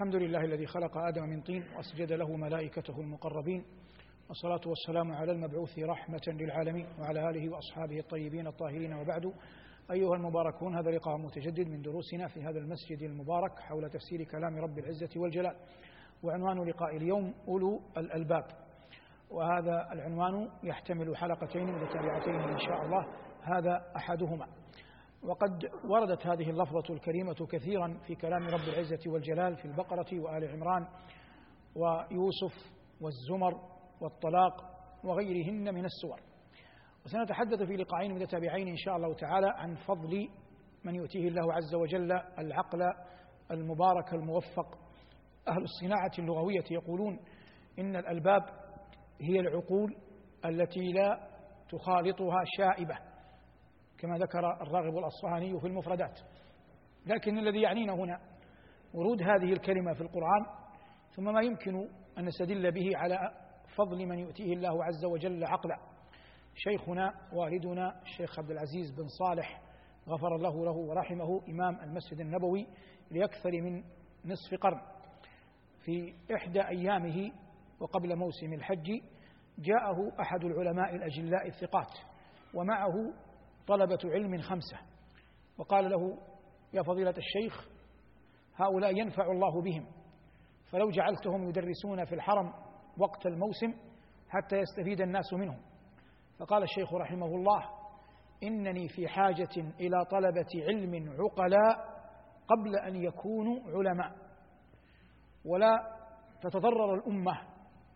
الحمد لله الذي خلق آدم من طين وأسجد له ملائكته المقربين والصلاة والسلام على المبعوث رحمة للعالمين وعلى آله وأصحابه الطيبين الطاهرين وبعد. أيها المباركون هذا لقاء متجدد من دروسنا في هذا المسجد المبارك حول تفسير كلام رب العزة والجلال وعنوان لقاء اليوم أولو الألباب. وهذا العنوان يحتمل حلقتين متتابعتين إن شاء الله هذا أحدهما. وقد وردت هذه اللفظة الكريمة كثيرا في كلام رب العزة والجلال في البقرة وآل عمران ويوسف والزمر والطلاق وغيرهن من السور. وسنتحدث في لقاءين متتابعين إن شاء الله تعالى عن فضل من يؤتيه الله عز وجل العقل المبارك الموفق. أهل الصناعة اللغوية يقولون إن الألباب هي العقول التي لا تخالطها شائبة. كما ذكر الراغب الأصفهاني في المفردات. لكن الذي يعنينا هنا ورود هذه الكلمة في القرآن ثم ما يمكن أن نستدل به على فضل من يؤتيه الله عز وجل عقلا. شيخنا والدنا الشيخ عبد العزيز بن صالح غفر الله له ورحمه إمام المسجد النبوي لأكثر من نصف قرن. في إحدى أيامه وقبل موسم الحج جاءه أحد العلماء الأجلاء الثقات ومعه طلبة علم خمسة. وقال له يا فضيلة الشيخ هؤلاء ينفع الله بهم فلو جعلتهم يدرسون في الحرم وقت الموسم حتى يستفيد الناس منهم. فقال الشيخ رحمه الله إنني في حاجة إلى طلبة علم عقلاء قبل أن يكونوا علماء ولا تتضرر الأمة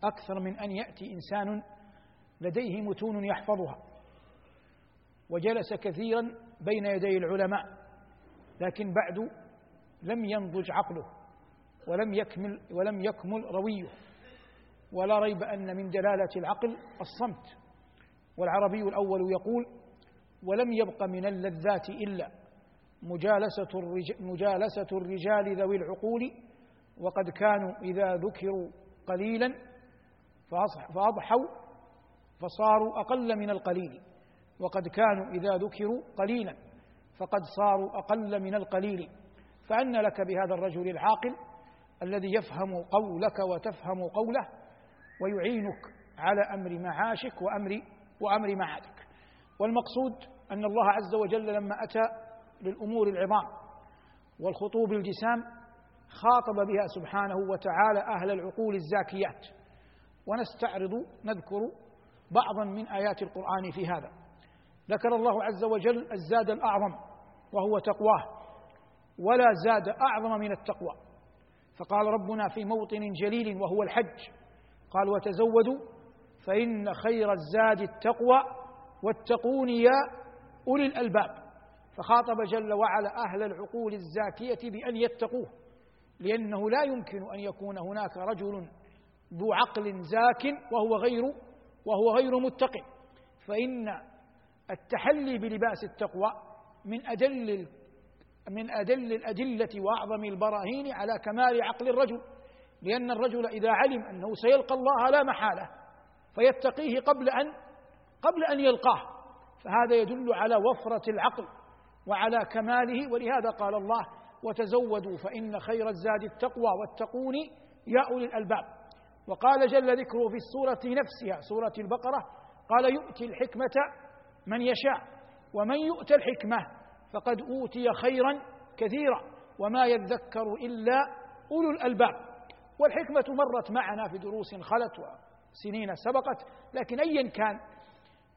أكثر من أن يأتي إنسان لديه متون يحفظها. وجلس كثيرا بين يدي العلماء لكن بعد لم ينضج عقله ولم يكمل ولم يكمل رويه. ولا ريب أن من دلالة العقل الصمت. والعربي الأول يقول ولم يبق من اللذات إلا مجالسة الرجال, مجالسة الرجال ذوي العقول وقد كانوا إذا ذكروا قليلا فأضحوا فصاروا أقل من القليل. وقد كانوا إذا ذكروا قليلا فقد صاروا أقل من القليل. فأن لك بهذا الرجل العاقل الذي يفهم قولك وتفهم قوله ويعينك على أمر معاشك وأمر وأمر معادك والمقصود أن الله عز وجل لما أتى للأمور العظام والخطوب الجسام خاطب بها سبحانه وتعالى أهل العقول الزاكيات. ونستعرض نذكر بعضا من آيات القرآن في هذا. ذكر الله عز وجل الزاد الأعظم وهو تقواه ولا زاد أعظم من التقوى. فقال ربنا في موطن جليل وهو الحج قال وتزودوا فإن خير الزاد التقوى واتقون يا أولي الألباب. فخاطب جل وعلا أهل العقول الزاكية بأن يتقوه لأنه لا يمكن أن يكون هناك رجل ذو عقل زاك وهو غير وهو غير متق فإن التحلي بلباس التقوى من أدل من أدل الأدلة وأعظم البراهين على كمال عقل الرجل لأن الرجل إذا علم أنه سيلقى الله لا محالة فيتقيه قبل أن قبل أن يلقاه فهذا يدل على وفرة العقل وعلى كماله ولهذا قال الله وتزودوا فإن خير الزاد التقوى واتقون يا أولي الألباب. وقال جل ذكره في السورة نفسها سورة البقرة قال يؤتي الحكمة من يشاء ومن يؤت الحكمة فقد أوتي خيرا كثيرا وما يذكر إلا أولو الألباب. والحكمة مرت معنا في دروس خلت وسنين سبقت لكن أيا كان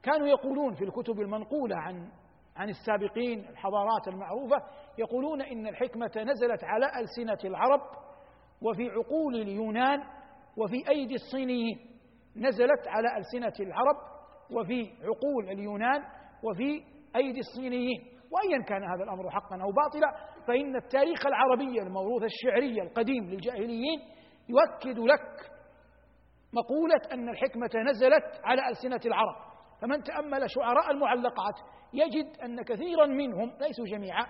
كانوا يقولون في الكتب المنقولة عن عن السابقين الحضارات المعروفة يقولون إن الحكمة نزلت على ألسنة العرب وفي عقول اليونان وفي أيدي الصينيين نزلت على ألسنة العرب وفي عقول اليونان وفي أيدي الصينيين. وأيا كان هذا الأمر حقا أو باطلا فإن التاريخ العربي الموروث الشعري القديم للجاهليين يؤكد لك مقولة أن الحكمة نزلت على ألسنة العرب. فمن تأمل شعراء المعلقات يجد أن كثيرا منهم ليسوا جميعا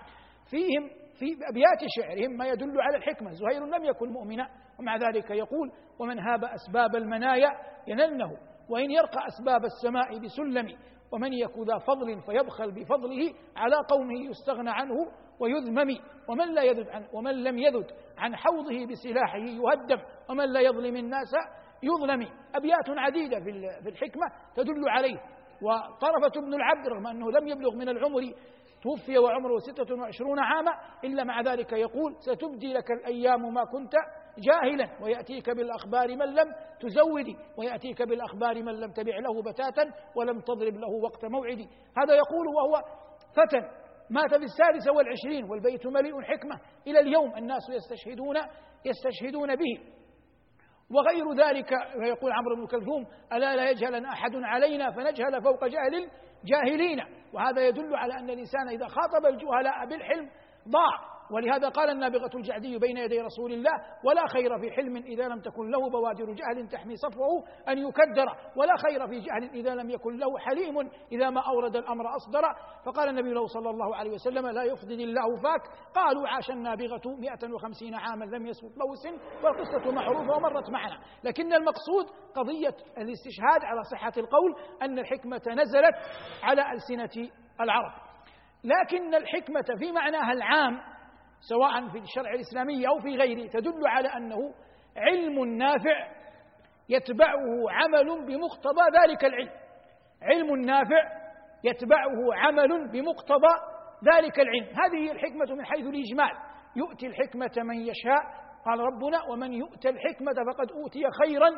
فيهم في أبيات شعرهم ما يدل على الحكمة. زهير لم يكن مؤمنا ومع ذلك يقول ومن هاب أسباب المنايا ينله وإن يرقى أسباب السماء بسلم ومن يك ذا فضل فيبخل بفضله على قومه يستغنى عنه ويذمم ومن لا يذد عن ومن لم يذد عن حوضه بسلاحه يهدم ومن لا يظلم الناس يظلم. أبيات عديدة في الحكمة تدل عليه. وطرفة بن العبد رغم أنه لم يبلغ من العمر توفي وعمره ستة وعشرون عاما إلا مع ذلك يقول ستبدي لك الأيام ما كنت جاهلا ويأتيك بالأخبار من لم تزودي ويأتيك بالأخبار من لم تبع له بتاتا ولم تضرب له وقت موعدي. هذا يقول وهو فتى مات في السادسة والعشرين والبيت مليء حكمة. إلى اليوم الناس يستشهدون يستشهدون به. وغير ذلك يقول عمرو بن كلثوم ألا لا يجهل أحد علينا فنجهل فوق جهل الجاهلين. وهذا يدل على أن الإنسان إذا خاطب الجهلاء بالحلم ضاع. ولهذا قال النابغة الجعدي بين يدي رسول الله ولا خير في حلم إذا لم تكن له بوادر جهل تحمي صفوه أن يكدر ولا خير في جهل إذا لم يكن له حليم إذا ما أورد الأمر أصدر. فقال النبي له صلى الله عليه وسلم لا يفضل الله فاك. قالوا عاش النابغة 150 عاما لم يسبق بوس والقصة معروفة ومرت معنا. لكن المقصود قضية الاستشهاد على صحة القول أن الحكمة نزلت على ألسنة العرب. لكن الحكمة في معناها العام سواء في الشرع الإسلامي أو في غيره تدل على أنه علم نافع يتبعه عمل بمقتضى ذلك العلم. علم نافع يتبعه عمل بمقتضى ذلك العلم. هذه هي الحكمة من حيث الإجمال. يؤتي الحكمة من يشاء قال ربنا ومن يؤتى الحكمة فقد أوتي خيرا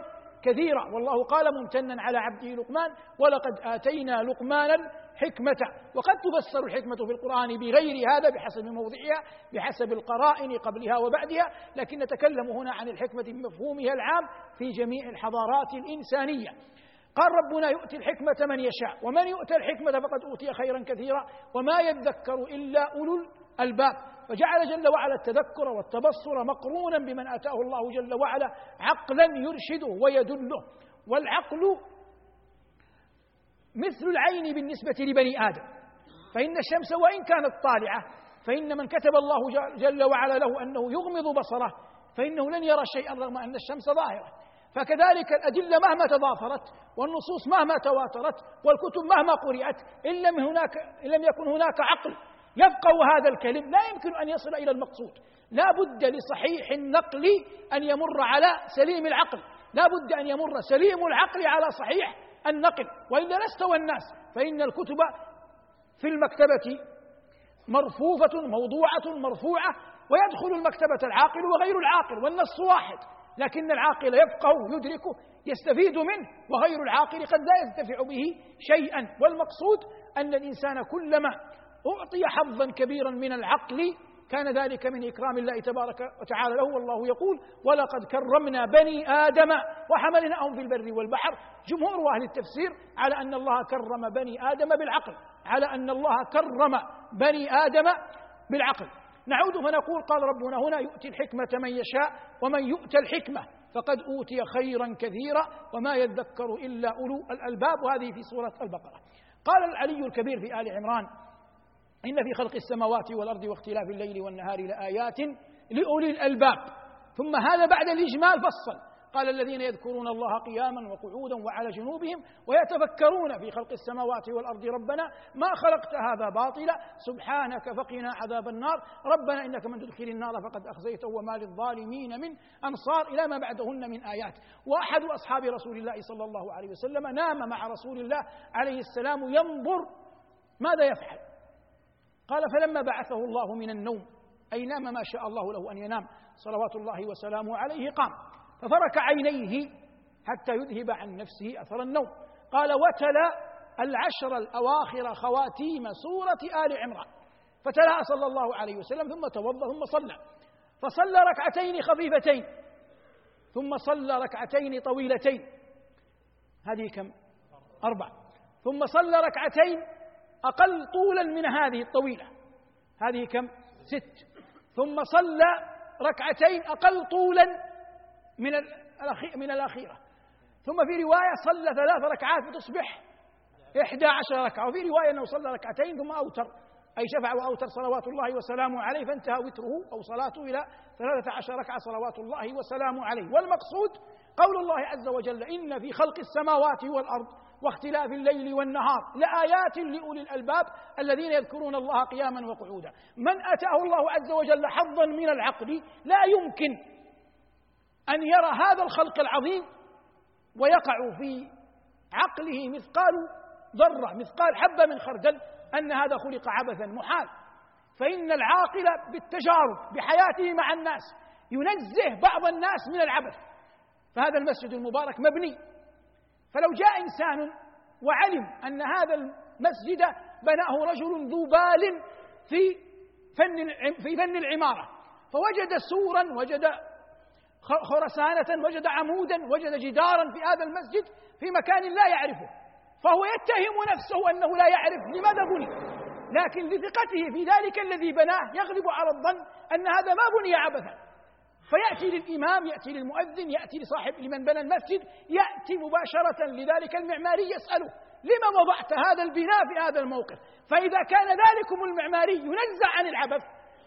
كثيرا والله قال ممتنا على عبده لقمان ولقد آتينا لقمان حكمة وقد تفسر الحكمة في القرآن بغير هذا بحسب موضعها بحسب القرائن قبلها وبعدها لكن نتكلم هنا عن الحكمة بمفهومها العام في جميع الحضارات الإنسانية. قال ربنا يؤتي الحكمة من يشاء. ومن يؤتى الحكمة فقد أوتي خيرا كثيرا وما يذكر إلا أولو الألباب. فجعل جل وعلا التذكر والتبصر مقرونا بمن آتاه الله جل وعلا عقلا يرشده ويدله. والعقل مثل العين بالنسبة لبني آدم. فإن الشمس وإن كانت طالعة فإن من كتب الله جل وعلا له أنه يغمض بصره فإنه لن يرى شيئا رغم أن الشمس ظاهرة. فكذلك الأدلة مهما تضافرت والنصوص مهما تواترت والكتب مهما قرئت إن لم هناك إن لم يكن هناك عقل يفقه هذا الكلم لا يمكن أن يصل إلى المقصود. لا بد لصحيح النقل أن يمر على سليم العقل. لا بد أن يمر سليم العقل على صحيح النقل. وإلا لاستوى الناس فإن الكتب في المكتبة مرفوفة موضوعة مرفوعة ويدخل المكتبة العاقل وغير العاقل والنص واحد. لكن العاقل يفقه يدركه يستفيد منه وغير العاقل قد لا ينتفع به شيئا. والمقصود أن الإنسان كلما أعطي حظا كبيرا من العقل كان ذلك من إكرام الله تبارك وتعالى له والله يقول ولقد كرمنا بني آدم وحملناهم في البر والبحر. جمهور أهل التفسير على أن الله كرم بني آدم بالعقل على أن الله كرم بني آدم بالعقل. نعود فنقول قال ربنا هنا يؤتي الحكمة من يشاء ومن يؤتى الحكمة فقد أوتي خيرا كثيرا وما يذكر إلا أولو الألباب. وهذه في سورة البقرة. قال العلي الكبير في آل عمران إن في خلق السماوات والأرض واختلاف الليل والنهار لآيات لأولي الألباب. ثم هذا بعد الإجمال فصل. قال الذين يذكرون الله قياما وقعودا وعلى جنوبهم ويتفكرون في خلق السماوات والأرض. ربنا ما خلقت هذا باطلا. سبحانك فقنا عذاب النار. ربنا إنك من تدخل النار فقد أخزيته وما للظالمين من أنصار. إلى ما بعدهن من آيات. وأحد أصحاب رسول الله صلى الله عليه وسلم نام مع رسول الله عليه السلام ينظر ماذا يفعل. قال فلما بعثه الله من النوم أي نام ما شاء الله له أن ينام صلوات الله وسلامه عليه قام. ففرك عينيه حتى يذهب عن نفسه أثر النوم. قال وتلا العشر الأواخر خواتيم سورة آل عمران. فتلا صلى الله عليه وسلم ثم توضأ ثم صلى. فصلى ركعتين خفيفتين ثم صلى ركعتين طويلتين. هذه كم؟ أربع ثم صلى ركعتين أقل طولا من هذه الطويلة. هذه كم؟ ست. ثم صلى ركعتين أقل طولا من من الأخيرة. ثم في رواية صلى ثلاث ركعات فتصبح إحدى عشر ركعة. وفي رواية أنه صلى ركعتين ثم أوتر. أي شفع وأوتر صلوات الله وسلامه عليه فانتهى وتره أو صلاته إلى ثلاثة عشر ركعة صلوات الله وسلامه عليه. والمقصود قول الله عز وجل إن في خلق السماوات والأرض واختلاف الليل والنهار لآيات لأولي الألباب الذين يذكرون الله قياما وقعودا. من أتاه الله عز وجل حظا من العقل لا يمكن أن يرى هذا الخلق العظيم ويقع في عقله مثقال ذرة مثقال حبة من خردل أن هذا خلق عبثا محال. فإن العاقل بالتجارب بحياته مع الناس ينزه بعض الناس من العبث. فهذا المسجد المبارك مبني فلو جاء إنسان وعلم أن هذا المسجد بناه رجل ذو بال في فن في فن العمارة فوجد سورا وجد خرسانة وجد عمودا وجد جدارا في هذا المسجد في مكان لا يعرفه فهو يتهم نفسه أنه لا يعرف لماذا بني لكن لثقته في ذلك الذي بناه يغلب على الظن أن هذا ما بني عبثا. فيأتي للإمام يأتي للمؤذن يأتي لصاحب لمن بنى المسجد يأتي مباشرة لذلك المعماري يسأله لما وضعت هذا البناء في هذا الموقف؟ فإذا كان ذلكم المعماري ينزع عن العبث.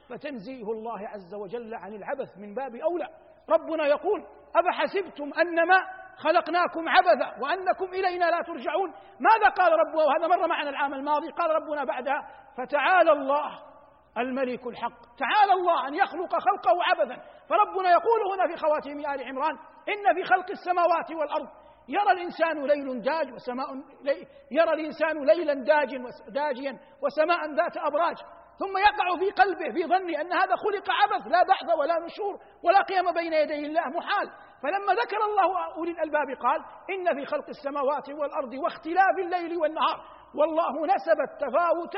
فتنزيه الله عز وجل عن العبث من باب أولى. ربنا يقول أفحسبتم أنما خلقناكم عبثا وأنكم إلينا لا ترجعون؟ ماذا قال ربنا وهذا مر معنا العام الماضي. قال ربنا بعدها فتعالى الله الملك الحق. تعالى الله أن يخلق خلقه عبثا. فربنا يقول هنا في خواتيم آل عمران إن في خلق السماوات والأرض يرى الإنسان ليل داج وسماء لي يرى الإنسان ليلا داج داجيا وسماء ذات أبراج. ثم يقع في قلبه في ظنه أن هذا خلق عبث لا بعث ولا نشور ولا قيام بين يدي الله محال. فلما ذكر الله أولي الألباب قال إن في خلق السماوات والأرض واختلاف الليل والنهار. والله نسب التفاوت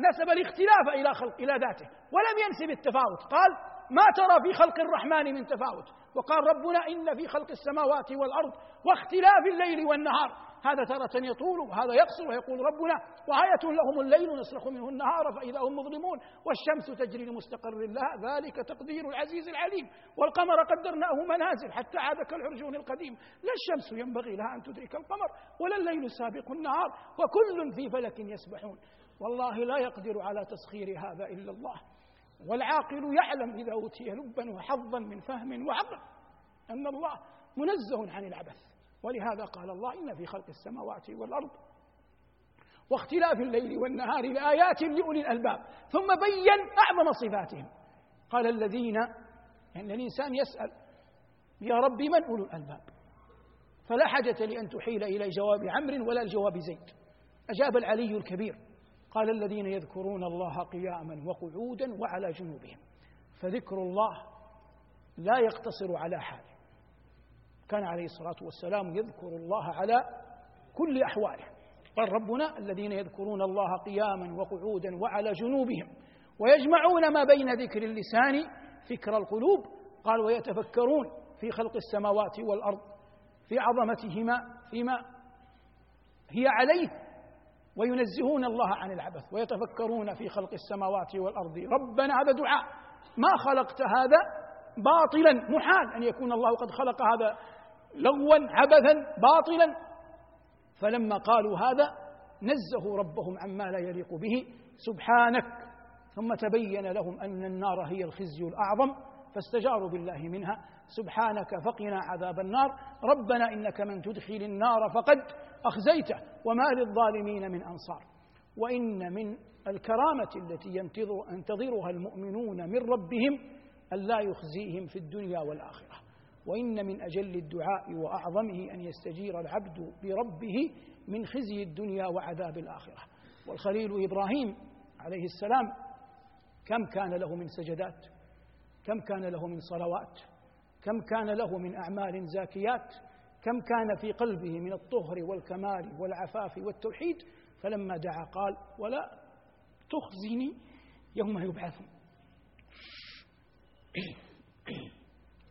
نسب الاختلاف إلى خلق إلى ذاته ولم ينسب التفاوت. قال ما ترى في خلق الرحمن من تفاوت؟ وقال ربنا إن في خلق السماوات والأرض واختلاف الليل والنهار. هذا تارة يطول وهذا يقصر ويقول ربنا وآية لهم الليل نسلخ منه النهار فإذا هم مظلمون والشمس تجري لمستقر لها. ذلك تقدير العزيز العليم. والقمر قدرناه منازل حتى عاد كالعرجون القديم. لا الشمس ينبغي لها أن تدرك القمر ولا الليل سابق النهار وكل في فلك يسبحون. والله لا يقدر على تسخير هذا إلا الله. والعاقل يعلم إذا أوتي لبا وحظا من فهم وعقل أن الله منزه عن العبث. ولهذا قال الله إن في خلق السماوات والأرض واختلاف الليل والنهار لآيات لأولي الألباب ثم بين أعظم صفاتهم. قال الذين يعني الإنسان يسأل يا رب من أولو الألباب؟ فلا حاجة لأن تحيل إلى جواب عمرو ولا الجواب زيد. أجاب العلي الكبير قال الذين يذكرون الله قياما وقعودا وعلى جنوبهم فذكر الله لا يقتصر على حال. كان عليه الصلاة والسلام يذكر الله على كل أحواله. قال ربنا الذين يذكرون الله قياما وقعودا وعلى جنوبهم ويجمعون ما بين ذكر اللسان فكر القلوب قال ويتفكرون في خلق السماوات والأرض في عظمتهما فيما هي عليه. وينزهون الله عن العبث ويتفكرون في خلق السماوات والأرض. ربنا هذا دعاء. ما خلقت هذا باطلا. محال أن يكون الله قد خلق هذا لغوا عبثا باطلا. فلما قالوا هذا نزهوا ربهم عما لا يليق به. سبحانك. ثم تبين لهم أن النار هي الخزي الأعظم. فاستجاروا بالله منها. سبحانك فقنا عذاب النار. ربنا إنك من تدخل النار فقد أخزيته وما للظالمين من أنصار. وإن من الكرامة التي ينتظرها المؤمنون من ربهم أن لا يخزيهم في الدنيا والآخرة. وإن من أجل الدعاء وأعظمه أن يستجير العبد بربه من خزي الدنيا وعذاب الآخرة. والخليل إبراهيم عليه السلام كم كان له من سجدات؟ كم كان له من صلوات؟ كم كان له من أعمال زاكيات كم كان في قلبه من الطهر والكمال والعفاف والتوحيد فلما دعا قال ولا تخزني يوم يبعثون.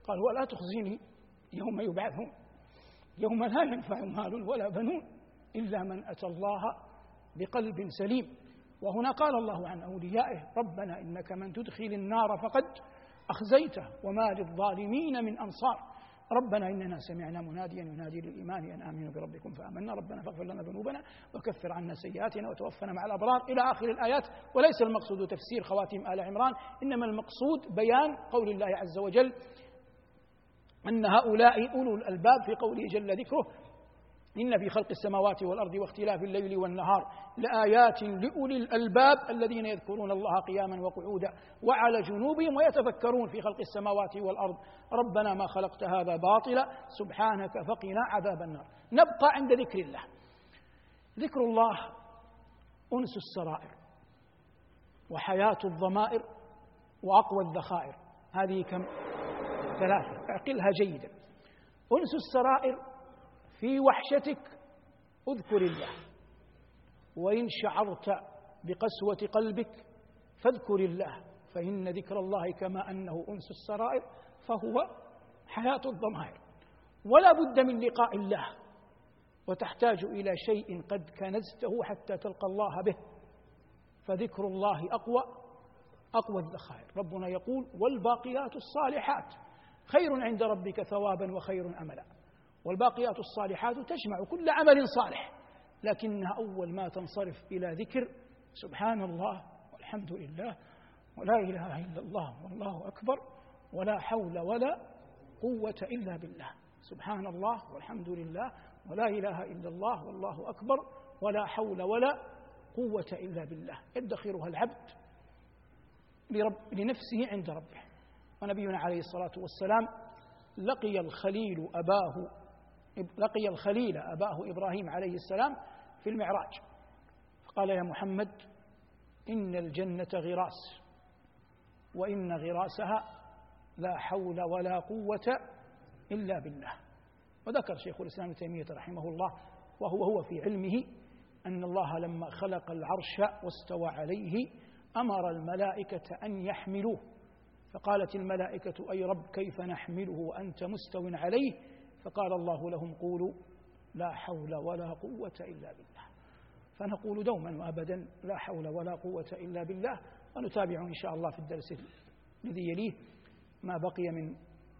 قال ولا تخزني يوم يبعثون يوم لا ينفع مال ولا بنون إلا من أتى الله بقلب سليم. وهنا قال الله عن أوليائه ربنا إنك من تدخل النار فقد أخزيته وما للظالمين من أنصار. ربنا إننا سمعنا مناديا ينادي للإيمان أن آمنوا بربكم فآمنا. ربنا فاغفر لنا ذنوبنا وكفر عنا سيئاتنا وتوفنا مع الأبرار. إلى آخر الآيات. وليس المقصود تفسير خواتيم آل عمران إنما المقصود بيان قول الله عز وجل أن هؤلاء أولو الألباب في قوله جل ذكره. إن في خلق السماوات والأرض واختلاف الليل والنهار لآيات لأولي الألباب الذين يذكرون الله قياما وقعودا وعلى جنوبهم ويتفكرون في خلق السماوات والأرض. ربنا ما خلقت هذا باطلا سبحانك فقنا عذاب النار. نبقى عند ذكر الله. ذكر الله أنس السرائر وحياة الضمائر وأقوى الذخائر. هذه كم؟ ثلاثة. أعقلها جيدا. أنس السرائر في وحشتك اذكر الله. وإن شعرت بقسوة قلبك فاذكر الله فإن ذكر الله كما أنه أنس السرائر فهو حياة الضمائر. ولا بد من لقاء الله وتحتاج إلى شيء قد كنزته حتى تلقى الله به. فذكر الله أقوى أقوى الذخائر. ربنا يقول والباقيات الصالحات خير عند ربك ثوابا وخير أملا والباقيات الصالحات تجمع كل عمل صالح لكنها أول ما تنصرف إلى ذكر سبحان الله والحمد لله ولا إله إلا الله والله أكبر ولا حول ولا قوة إلا بالله سبحان الله والحمد لله ولا إله إلا الله والله أكبر ولا حول ولا قوة إلا بالله يدخرها العبد لرب لنفسه عند ربه ونبينا عليه الصلاة والسلام لقي الخليل أباه لقي الخليل أباه إبراهيم عليه السلام في المعراج. فقال يا محمد إن الجنة غراس وإن غراسها لا حول ولا قوة إلا بالله. وذكر شيخ الإسلام ابن تيمية رحمه الله وهو هو في علمه أن الله لما خلق العرش واستوى عليه أمر الملائكة أن يحملوه. فقالت الملائكة أي رب كيف نحمله وأنت مستو عليه؟ فقال الله لهم قولوا لا حول ولا قوة إلا بالله. فنقول دوما وأبدا لا حول ولا قوة إلا بالله. ونتابع إن شاء الله في الدرس الذي يليه ما بقي من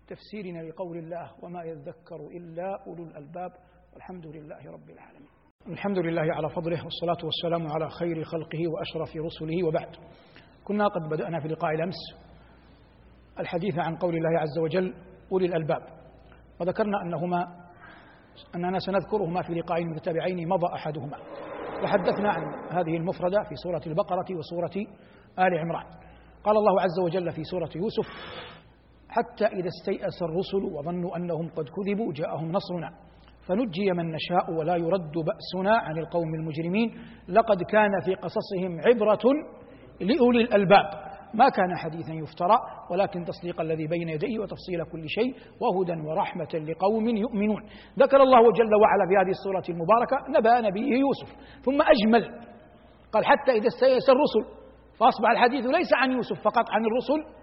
تفسيرنا لقول الله وما يذكر إلا أولو الألباب. والحمد لله رب العالمين. الحمد لله على فضله والصلاة والسلام على خير خلقه وأشرف رسله وبعد. كنا قد بدأنا في لقاء الأمس الحديث عن قول الله عز وجل أولي الألباب. وذكرنا أنهما أننا سنذكرهما في لقاءين متتابعين مضى أحدهما. وحدثنا عن هذه المفردة في سورة البقرة وسورة آل عمران. قال الله عز وجل في سورة يوسف حتى إذا استيأس الرسل وظنوا أنهم قد كذبوا جاءهم نصرنا فنجي من نشاء ولا يرد بأسنا عن القوم المجرمين لقد كان في قصصهم عبرة لأولي الألباب. ما كان حديثا يفترى ولكن تصديق الذي بين يديه وتفصيل كل شيء وهدى ورحمة لقوم يؤمنون. ذكر الله جل وعلا في هذه السورة المباركة نبأ نبيه يوسف ثم أجمل قال حتى إذا استيأس الرسل فأصبح الحديث ليس عن يوسف فقط عن الرسل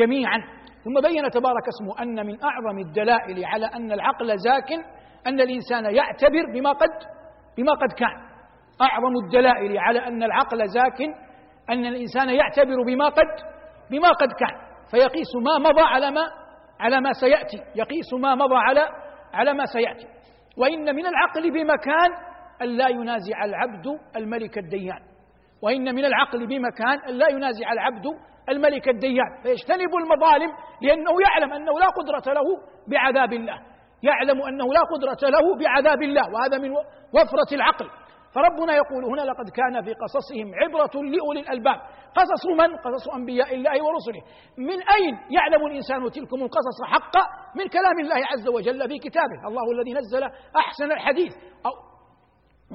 جميعا. ثم بين تبارك اسمه أن من أعظم الدلائل على أن العقل زاك أن الإنسان يعتبر بما قد بما قد كان. أعظم الدلائل على أن العقل زاك أن الإنسان يعتبر بما قد بما قد كان فيقيس ما مضى على ما على ما سيأتي يقيس ما مضى على على ما سيأتي. وإن من العقل بمكان أن لا ينازع العبد الملك الديان. وإن من العقل بمكان أن لا ينازع العبد الملك الديان. فيجتنب المظالم لأنه يعلم أنه لا قدرة له بعذاب الله. يعلم أنه لا قدرة له بعذاب الله. وهذا من وفرة العقل. فربنا يقول هنا لقد كان في قصصهم عبرة لأولي الألباب. قصص من؟ قصص أنبياء الله ورسله. من أين يعلم الإنسان تلكم القصص حقا؟ من كلام الله عز وجل في كتابه. الله الذي نزل أحسن الحديث. أو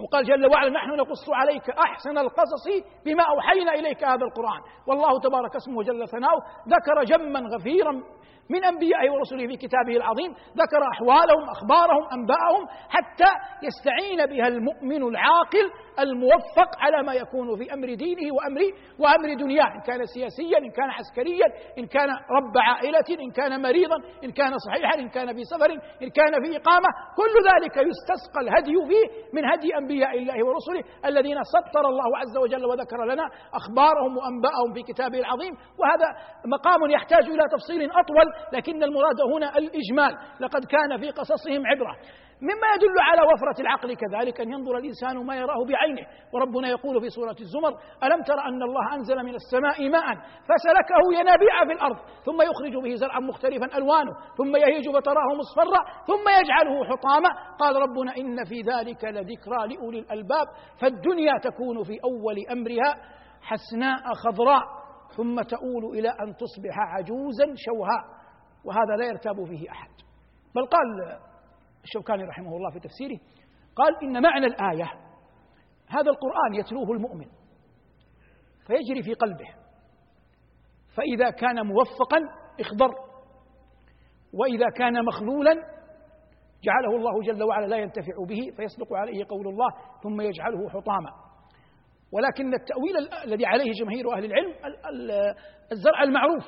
وقال جل وعلا نحن نقص عليك أحسن القصص بما أوحينا إليك. هذا القرآن. والله تبارك اسمه جل ثناؤه. ذكر جما غفيرا من أنبيائه ورسله في كتابه العظيم ذكر أحوالهم أخبارهم أنباءهم حتى يستعين بها المؤمن العاقل الموفق على ما يكون في أمر دينه وأمر وأمر دنياه إن كان سياسيا إن كان عسكريا إن كان رب عائلة إن كان مريضا إن كان صحيحا إن كان في سفر إن كان في إقامة. كل ذلك يستسقى الهدي فيه من هدي أنبياء الله ورسله الذين سطر الله عز وجل وذكر لنا أخبارهم وأنباءهم في كتابه العظيم. وهذا مقام يحتاج إلى تفصيل أطول لكن المراد هنا الإجمال. لقد كان في قصصهم عبرة. مما يدل على وفرة العقل كذلك أن ينظر الإنسان ما يراه بعينه. وربنا يقول في سورة الزمر ألم تر أن الله أنزل من السماء ماء فسلكه ينابيع في الأرض ثم يخرج به زرعا مختلفا ألوانه ثم يهيج فتراه مصفرا ثم يجعله حطاما. قال ربنا إن في ذلك لذكرى لأولي الألباب. فالدنيا تكون في أول أمرها حسناء خضراء ثم تؤول إلى أن تصبح عجوزا شوهاء. وهذا لا يرتاب فيه أحد. بل قال الشوكاني رحمه الله في تفسيره قال إن معنى الآية هذا القرآن يتلوه المؤمن فيجري في قلبه فإذا كان موفقا اخضر وإذا كان مخلولا جعله الله جل وعلا لا ينتفع به فيصدق عليه قول الله ثم يجعله حطاما. ولكن التأويل الذي عليه جماهير أهل العلم الزرع المعروف.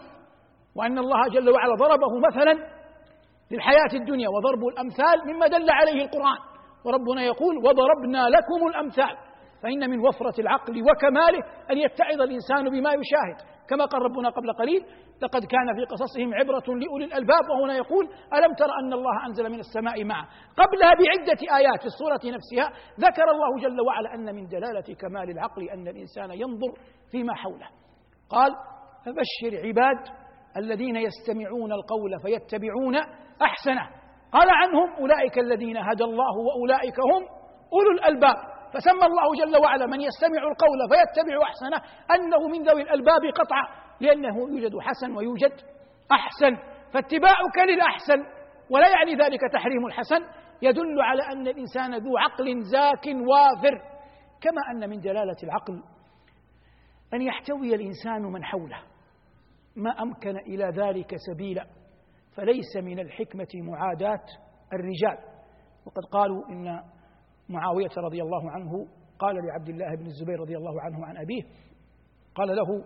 وأن الله جل وعلا ضربه مثلا للحياة الدنيا وضرب الأمثال مما دل عليه القرآن. وربنا يقول وضربنا لكم الأمثال. فإن من وفرة العقل وكماله أن يتعظ الإنسان بما يشاهد. كما قال ربنا قبل قليل لقد كان في قصصهم عبرة لأولي الألباب. وهنا يقول ألم تر أن الله أنزل من السماء معه قبلها بعدة آيات في الصورة نفسها؟ ذكر الله جل وعلا أن من دلالة كمال العقل أن الإنسان ينظر فيما حوله. قال فبشر عباد الذين يستمعون القول فيتبعون أحسنه. قال عنهم أولئك الذين هدى الله وأولئك هم أولو الألباب. فسمى الله جل وعلا من يستمع القول فيتبع أحسنه أنه من ذوي الألباب قطعا لأنه يوجد حسن ويوجد أحسن. فاتباعك للأحسن ولا يعني ذلك تحريم الحسن. يدل على أن الإنسان ذو عقل زاك وافر. كما أن من دلاله العقل أن يحتوي الإنسان من حوله. ما أمكن إلى ذلك سبيلا فليس من الحكمة معاداة الرجال. وقد قالوا إن معاوية رضي الله عنه قال لعبد الله بن الزبير رضي الله عنه عن أبيه قال له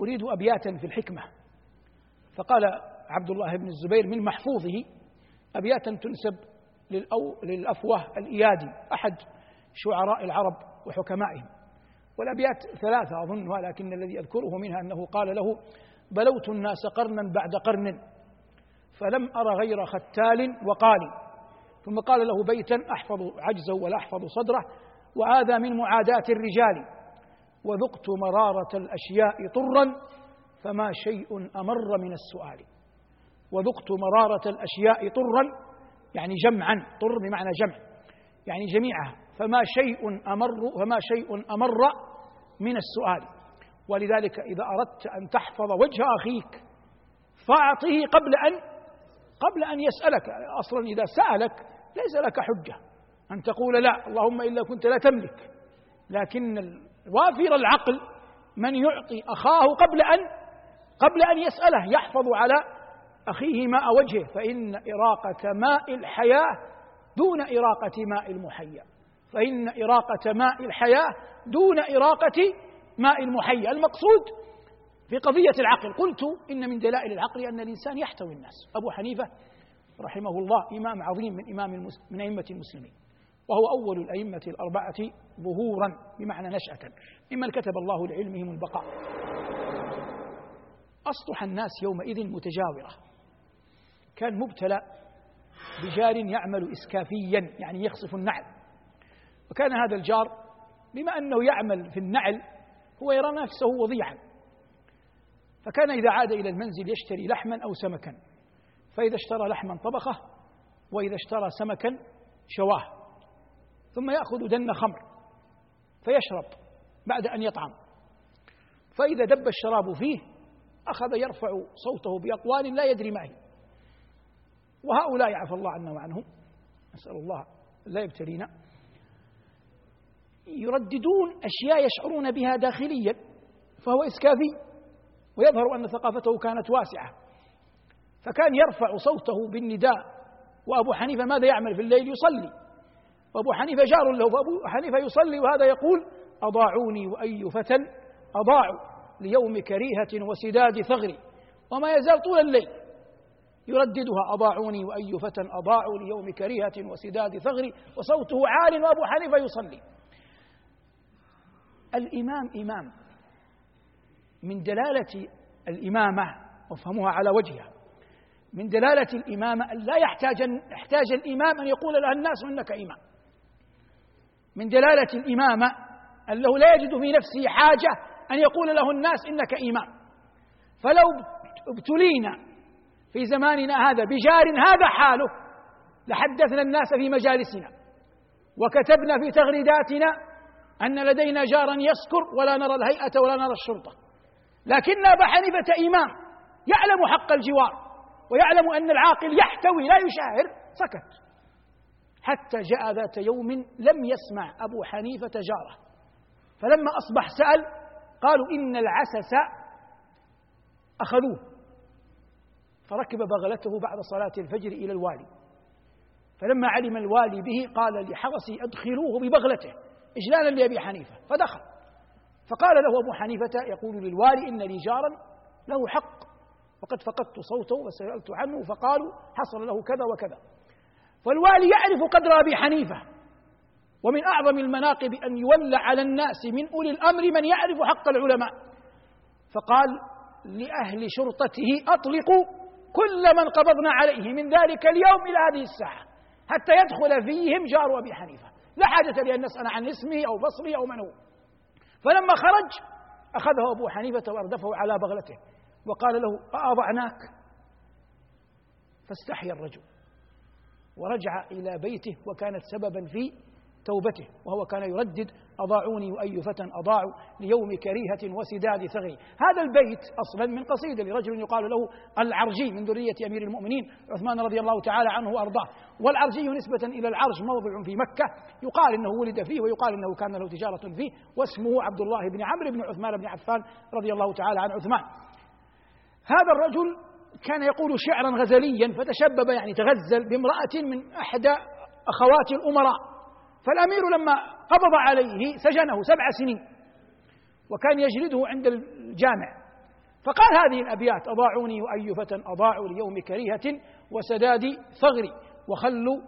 أريد أبياتا في الحكمة. فقال عبد الله بن الزبير من محفوظه أبياتا تنسب للافوه الإيادي أحد شعراء العرب وحكمائهم. والأبيات ثلاثة أظن ولكن الذي أذكره منها أنه قال له بلوت الناس قرنا بعد قرن فلم أر غير ختال وقال. ثم قال له بيتا أحفظ عجزه ولا أحفظ صدره وهذا من معاداة الرجال. وذقت مرارة الأشياء طرا فما شيء أمر من السؤال. وذقت مرارة الأشياء طرا يعني جمعا طر بمعنى جمع يعني جميعها. فما شيء أمر فما شيء أمر من السؤال. ولذلك إذا أردت أن تحفظ وجه أخيك فأعطه قبل أن قبل أن يسألك. أصلا إذا سألك ليس لك حجة أن تقول لا اللهم إلا كنت لا تملك. لكن وافر العقل من يعطي أخاه قبل أن قبل أن يسأله يحفظ على أخيه ماء وجهه. فإن إراقة ماء الحياة دون إراقة ماء المحيا. فإن إراقة ماء الحياة دون إراقة ماء المحيا. المقصود في قضية العقل. قلت إن من دلائل العقل أن الإنسان يحتوي الناس. أبو حنيفة رحمه الله إمام عظيم من إمام من أئمة المسلمين وهو أول الأئمة الأربعة ظهورا بمعنى نشأة. ممن كتب الله لعلمهم البقاء. أسطح الناس يومئذ متجاورة. كان مبتلى بجار يعمل إسكافيا يعني يخصف النعل. وكان هذا الجار بما أنه يعمل في النعل هو يرى نفسه وضيعا فكان إذا عاد إلى المنزل يشتري لحما أو سمكا. فإذا اشترى لحما طبخه وإذا اشترى سمكا شواه. ثم يأخذ دن خمر فيشرب بعد أن يطعم. فإذا دب الشراب فيه أخذ يرفع صوته بأقوال لا يدري ما هي. وهؤلاء يعفى الله عنا وعنهم. نسأل الله لا يبتلينا. يرددون أشياء يشعرون بها داخليا فهو إسكافي ويظهر أن ثقافته كانت واسعة. فكان يرفع صوته بالنداء وأبو حنيفة ماذا يعمل في الليل؟ يصلي. وأبو حنيفة جار له فأبو حنيفة يصلي وهذا يقول أضاعوني وأي فتى أضاعوا ليوم كريهة وسداد ثغري. وما يزال طول الليل يرددها أضاعوني وأي فتى أضاعوا ليوم كريهة وسداد ثغري. وصوته عال وأبو حنيفة يصلي. الإمام إمام. من دلالة الإمامة وافهموها على وجهها. من دلالة الإمامة أن لا يحتاج يحتاج الإمام أن يقول له الناس إنك إمام. من دلالة الإمامة أنه لا يجد في نفسه حاجة أن يقول له الناس إنك إمام. فلو ابتلينا في زماننا هذا بجار هذا حاله لحدثنا الناس في مجالسنا وكتبنا في تغريداتنا أن لدينا جارا يسكر ولا نرى الهيئة ولا نرى الشرطة. لكن أبا حنيفة إمام يعلم حق الجوار ويعلم أن العاقل يحتوي لا يشاهر سكت. حتى جاء ذات يوم لم يسمع أبو حنيفة جاره. فلما أصبح سأل قالوا إن العسس أخذوه. فركب بغلته بعد صلاة الفجر إلى الوالي فلما علم الوالي به قال لحرسي أدخلوه ببغلته. إجلالا لأبي حنيفة فدخل. فقال له أبو حنيفة يقول للوالي إن لي جارا له حق. وقد فقدت صوته وسألت عنه فقالوا حصل له كذا وكذا. فالوالي يعرف قدر أبي حنيفة. ومن أعظم المناقب أن يولى على الناس من أولي الأمر من يعرف حق العلماء. فقال لأهل شرطته أطلقوا كل من قبضنا عليه من ذلك اليوم إلى هذه الساعة حتى يدخل فيهم جار أبي حنيفة. لا حاجة لأن نسأل عن اسمه أو بصره أو من هو. فلما خرج أخذه أبو حنيفة وأردفه على بغلته وقال له أأضعناك؟ فاستحيا الرجل ورجع إلى بيته وكانت سببا في توبته وهو كان يردد أضاعوني وأي فتى أضاعوا ليوم كريهة وسداد ثغري. هذا البيت أصلا من قصيدة لرجل يقال له العرجي من ذرية أمير المؤمنين عثمان رضي الله تعالى عنه وأرضاه. والعرجي نسبة إلى العرج موضع في مكة يقال إنه ولد فيه ويقال إنه كان له تجارة فيه واسمه عبد الله بن عمرو بن عثمان بن عفان رضي الله تعالى عن عثمان. هذا الرجل كان يقول شعرا غزليا فتشبب يعني تغزل بامرأة من أحدى أخوات الأمراء. فالأمير لما قبض عليه سجنه سبع سنين وكان يجلده عند الجامع. فقال هذه الأبيات أضاعوني وأي فتى أضاعوا ليوم كريهة وسداد ثغري وخلوا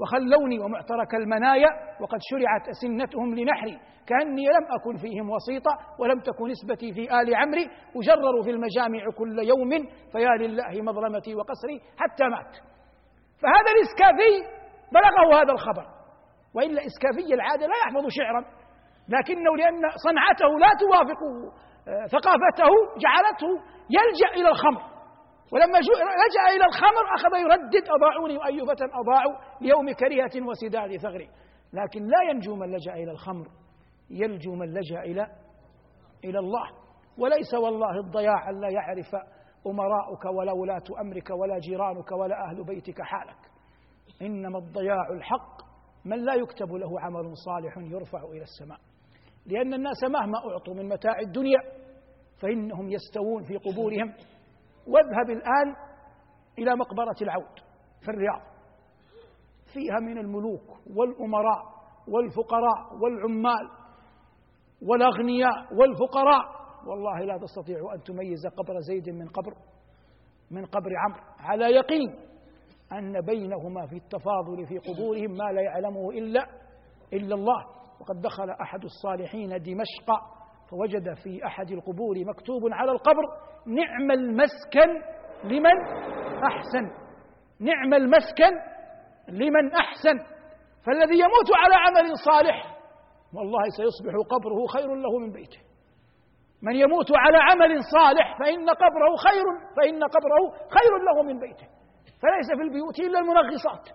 وخلوني ومعترك المنايا وقد شرعت أسنتهم لنحري كأني لم أكن فيهم وسيطة ولم تكن نسبتي في آل عمري أجرر في المجامع كل يوم فيا لله مظلمتي وقصري حتى مات. فهذا الإسكافي بلغه هذا الخبر. وإلا إسكافي العادة لا يحفظ شعرا لكنه لأن صنعته لا توافق آه، ثقافته جعلته يلجأ إلى الخمر. ولما لجأ إلى الخمر أخذ يردد أضاعوني وأي فتى أضاعوا ليوم كريهة وسداد ثغري. لكن لا ينجو من لجأ إلى الخمر يلجو من لجأ إلى إلى الله. وليس والله الضياع أن لا يعرف أمراؤك ولا ولاة أمرك ولا جيرانك ولا أهل بيتك حالك. إنما الضياع الحق من لا يكتب له عمل صالح يرفع إلى السماء. لأن الناس مهما أعطوا من متاع الدنيا فإنهم يستوون في قبورهم. واذهب الآن إلى مقبرة العود في الرياض. فيها من الملوك والأمراء والفقراء والعمال والأغنياء والفقراء. والله لا تستطيع أن تميز قبر زيد من قبر من قبر عمرو. على يقين أن بينهما في التفاضل في قبورهم ما لا يعلمه إلا إلا الله. وقد دخل أحد الصالحين دمشق فوجد في أحد القبور مكتوب على القبر نعم المسكن لمن أحسن نعم المسكن لمن أحسن فالذي يموت على عمل صالح والله سيصبح قبره خير له من بيته. من يموت على عمل صالح فإن قبره خير فإن قبره خير له من بيته. فليس في البيوت إلا المنغصات.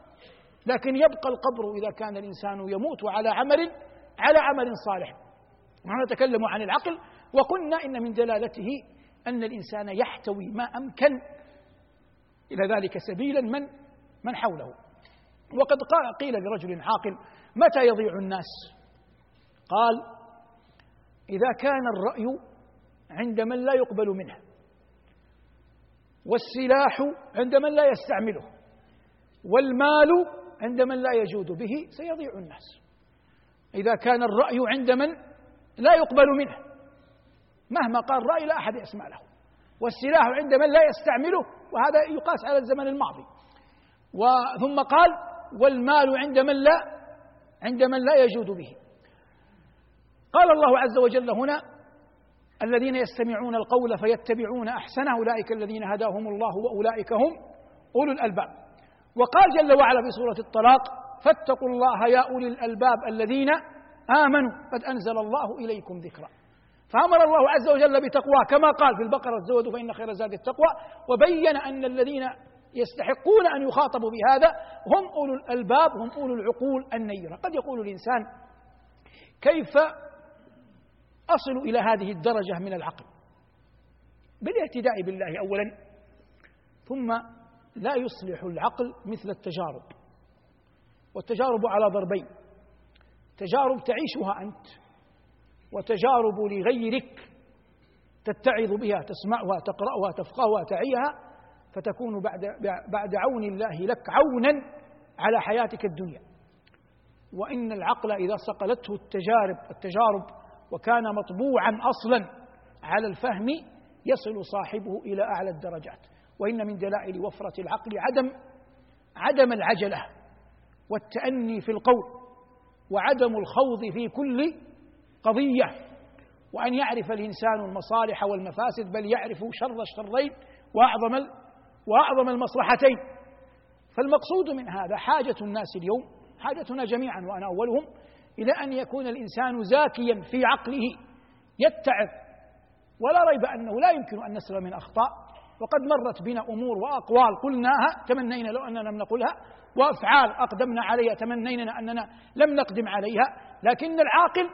لكن يبقى القبر إذا كان الإنسان يموت على عمل على عمل صالح. نحن نتكلم عن العقل وقلنا إن من دلالته أن الإنسان يحتوي ما أمكن إلى ذلك سبيلا من من حوله. وقد قيل لرجل عاقل متى يضيع الناس؟ قال إذا كان الرأي عند من لا يقبل منه. والسلاح عند من لا يستعمله والمال عند من لا يجود به سيضيع الناس. إذا كان الرأي عند من لا يقبل منه مهما قال رأي لا أحد يسمع له. والسلاح عند من لا يستعمله وهذا يقاس على الزمن الماضي. وثم قال والمال عند من لا عند من لا يجود به. قال الله عز وجل هنا الذين يستمعون القول فيتبعون أحسنه. أولئك الذين هداهم الله وأولئك هم أولو الألباب. وقال جل وعلا في سورة الطلاق فاتقوا الله يا أولي الألباب الذين آمنوا. قد أنزل الله إليكم ذكرا. فأمر الله عز وجل بتقواه كما قال في البقرة الزود فإن خير الزاد التقوى وبين أن الذين يستحقون أن يخاطبوا بهذا هم أولو الألباب هم أولو العقول النيرة. قد يقول الإنسان كيف أصل إلى هذه الدرجة من العقل. بالاعتداء بالله أولا ثم لا يصلح العقل مثل التجارب. والتجارب على ضربين تجارب تعيشها أنت وتجارب لغيرك تتعظ بها تسمعها تقرأها تفقهها تعيها فتكون بعد بعد عون الله لك عونا على حياتك الدنيا. وإن العقل إذا صقلته التجارب التجارب وكان مطبوعا أصلا على الفهم يصل صاحبه إلى أعلى الدرجات. وإن من دلائل وفرة العقل عدم عدم العجلة والتأني في القول وعدم الخوض في كل قضية. وأن يعرف الإنسان المصالح والمفاسد بل يعرف شر الشرين وأعظم وأعظم المصلحتين. فالمقصود من هذا حاجة الناس اليوم حاجتنا جميعا وأنا أولهم إلى أن يكون الإنسان زاكيا في عقله يتعظ. ولا ريب أنه لا يمكن أن نسلم من أخطاء. وقد مرت بنا أمور وأقوال قلناها تمنينا لو أننا لم نقلها. وأفعال أقدمنا عليها تمنينا أننا لم نقدم عليها. لكن العاقل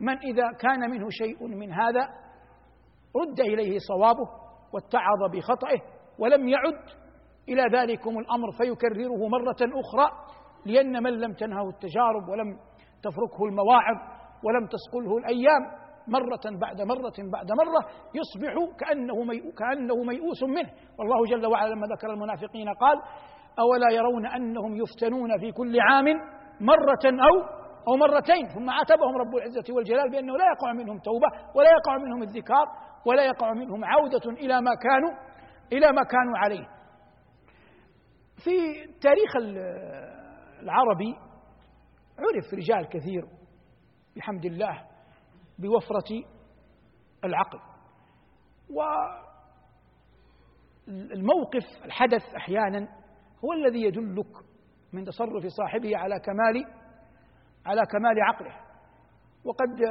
من إذا كان منه شيء من هذا رد إليه صوابه واتعظ بخطئه ولم يعد. إلى ذلكم الأمر فيكرره مرة أخرى لأن من لم تنهه التجارب ولم تفركه المواعظ ولم تسقله الأيام. مرة بعد مرة بعد مرة يصبح كأنه كأنه ميؤوس منه. والله جل وعلا لما ذكر المنافقين قال أولا يرون أنهم يفتنون في كل عام مرة أو أو مرتين. ثم عاتبهم رب العزة والجلال بأنه لا يقع منهم توبة ولا يقع منهم الذكار ولا يقع منهم عودة إلى ما كانوا إلى ما كانوا عليه. في تاريخ العربي عرف رجال كثير بحمد الله بوفرة العقل. والموقف الحدث أحيانا هو الذي يدلك من تصرف صاحبه على كمال على كمال عقله. وقد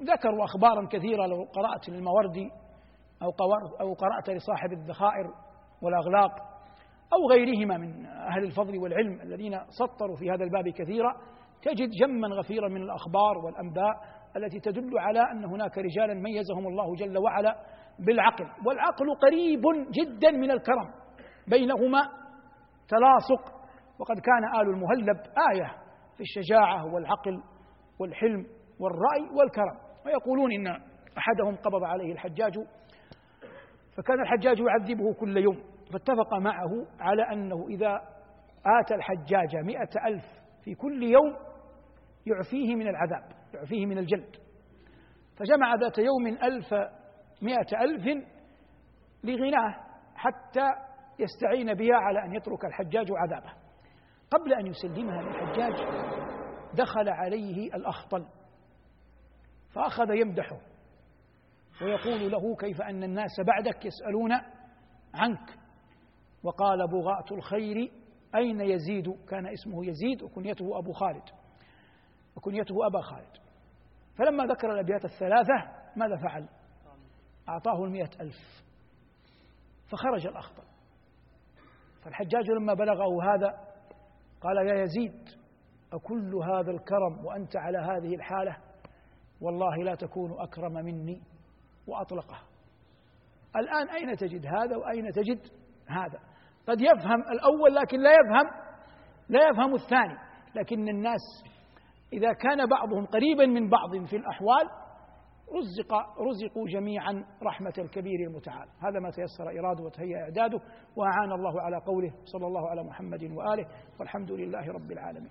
ذكروا أخبارا كثيرة لو قرأت للموردي أو أو قرأت لصاحب الذخائر والأغلاق. أو غيرهما من أهل الفضل والعلم الذين سطروا في هذا الباب كثيرا تجد جما غفيرا من الأخبار والأنباء التي تدل على أن هناك رجالا ميزهم الله جل وعلا بالعقل. والعقل قريب جدا من الكرم بينهما تلاصق. وقد كان آل المهلب آية في الشجاعة والعقل والحلم والرأي والكرم ويقولون إن أحدهم قبض عليه الحجاج فكان الحجاج يعذبه كل يوم. فاتفق معه على أنه إذا آتى الحجاج مئة ألف في كل يوم يعفيه من العذاب يعفيه من الجلد. فجمع ذات يوم ألف مئة ألف لغناه حتى يستعين بها على أن يترك الحجاج عذابه. قبل أن يسلمها للحجاج دخل عليه الأخطل فأخذ يمدحه ويقول له كيف أن الناس بعدك يسألون عنك؟ وقال بغاة الخير أين يزيد؟ كان اسمه يزيد وكنيته أبو خالد. وكنيته أبا خالد. فلما ذكر الأبيات الثلاثة ماذا فعل؟ أعطاه المئة ألف. فخرج الأخطل فالحجاج لما بلغه هذا قال يا يزيد أكل هذا الكرم وأنت على هذه الحالة؟ والله لا تكون أكرم مني. وأطلقه. الآن أين تجد هذا وأين تجد هذا؟ قد يفهم الأول لكن لا يفهم لا يفهم الثاني. لكن الناس إذا كان بعضهم قريبا من بعض في الأحوال رزق رزقوا جميعا رحمة الكبير المتعال. هذا ما تيسر إرادة وتهيأ إعداده وأعان الله على قوله صلى الله على محمد وآله والحمد لله رب العالمين.